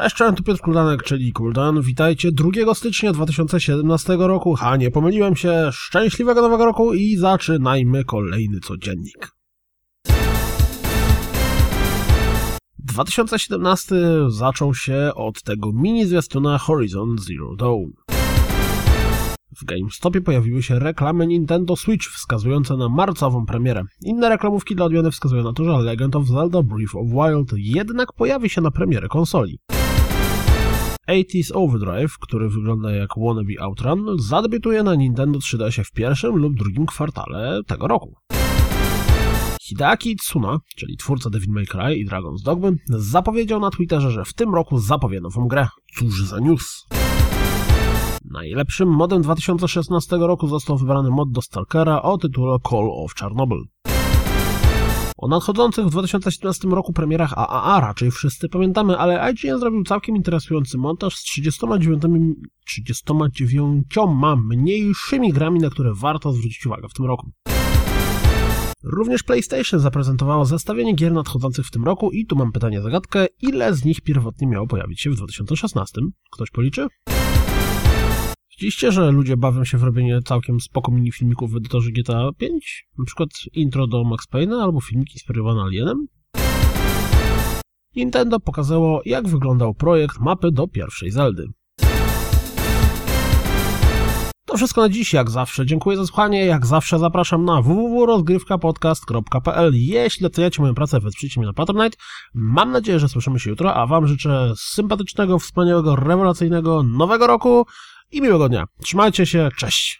Cześć, cześć, tu Piotr Kuldanek, czyli Kuldan. Witajcie 2 stycznia 2017 roku. Ha, nie pomyliłem się. Szczęśliwego nowego roku i zaczynajmy kolejny codziennik. 2017 zaczął się od tego mini zwiastuna Horizon Zero Dawn. W GameStopie pojawiły się reklamy Nintendo Switch wskazujące na marcową premierę. Inne reklamówki dla odmiany wskazują na to, że Legend of Zelda Breath of Wild jednak pojawi się na premierę konsoli. 80s Overdrive, który wygląda jak wannabe Outrun, zadebiutuje na Nintendo 3DS w pierwszym lub drugim kwartale tego roku. Hideaki Tsuna, czyli twórca Devil May Cry i Dragon's Dogma, zapowiedział na Twitterze, że w tym roku zapowie nową grę. Cóż za news! Najlepszym modem 2016 roku został wybrany mod do Stalkera o tytule Call of Chernobyl. O nadchodzących w 2017 roku premierach AAA raczej wszyscy pamiętamy, ale IGN zrobił całkiem interesujący montaż z 39, 39 mniejszymi grami, na które warto zwrócić uwagę w tym roku. Również PlayStation zaprezentowało zestawienie gier nadchodzących w tym roku i tu mam pytanie zagadkę, ile z nich pierwotnie miało pojawić się w 2016? Ktoś policzy? Widzieliście, że ludzie bawią się w robienie całkiem spoko mini filmików w edytorze GTA 5? Na przykład intro do Max Payne'a albo filmiki inspirowane Alienem? Nintendo pokazało, jak wyglądał projekt mapy do pierwszej Zeldy. To wszystko na dziś, jak zawsze. Dziękuję za słuchanie. Jak zawsze zapraszam na www.rozgrywkapodcast.pl Jeśli doceniacie moją pracę, wesprzyjcie mnie na Patronite. Mam nadzieję, że słyszymy się jutro, a Wam życzę sympatycznego, wspaniałego, rewelacyjnego nowego roku i miłego dnia. Trzymajcie się, cześć!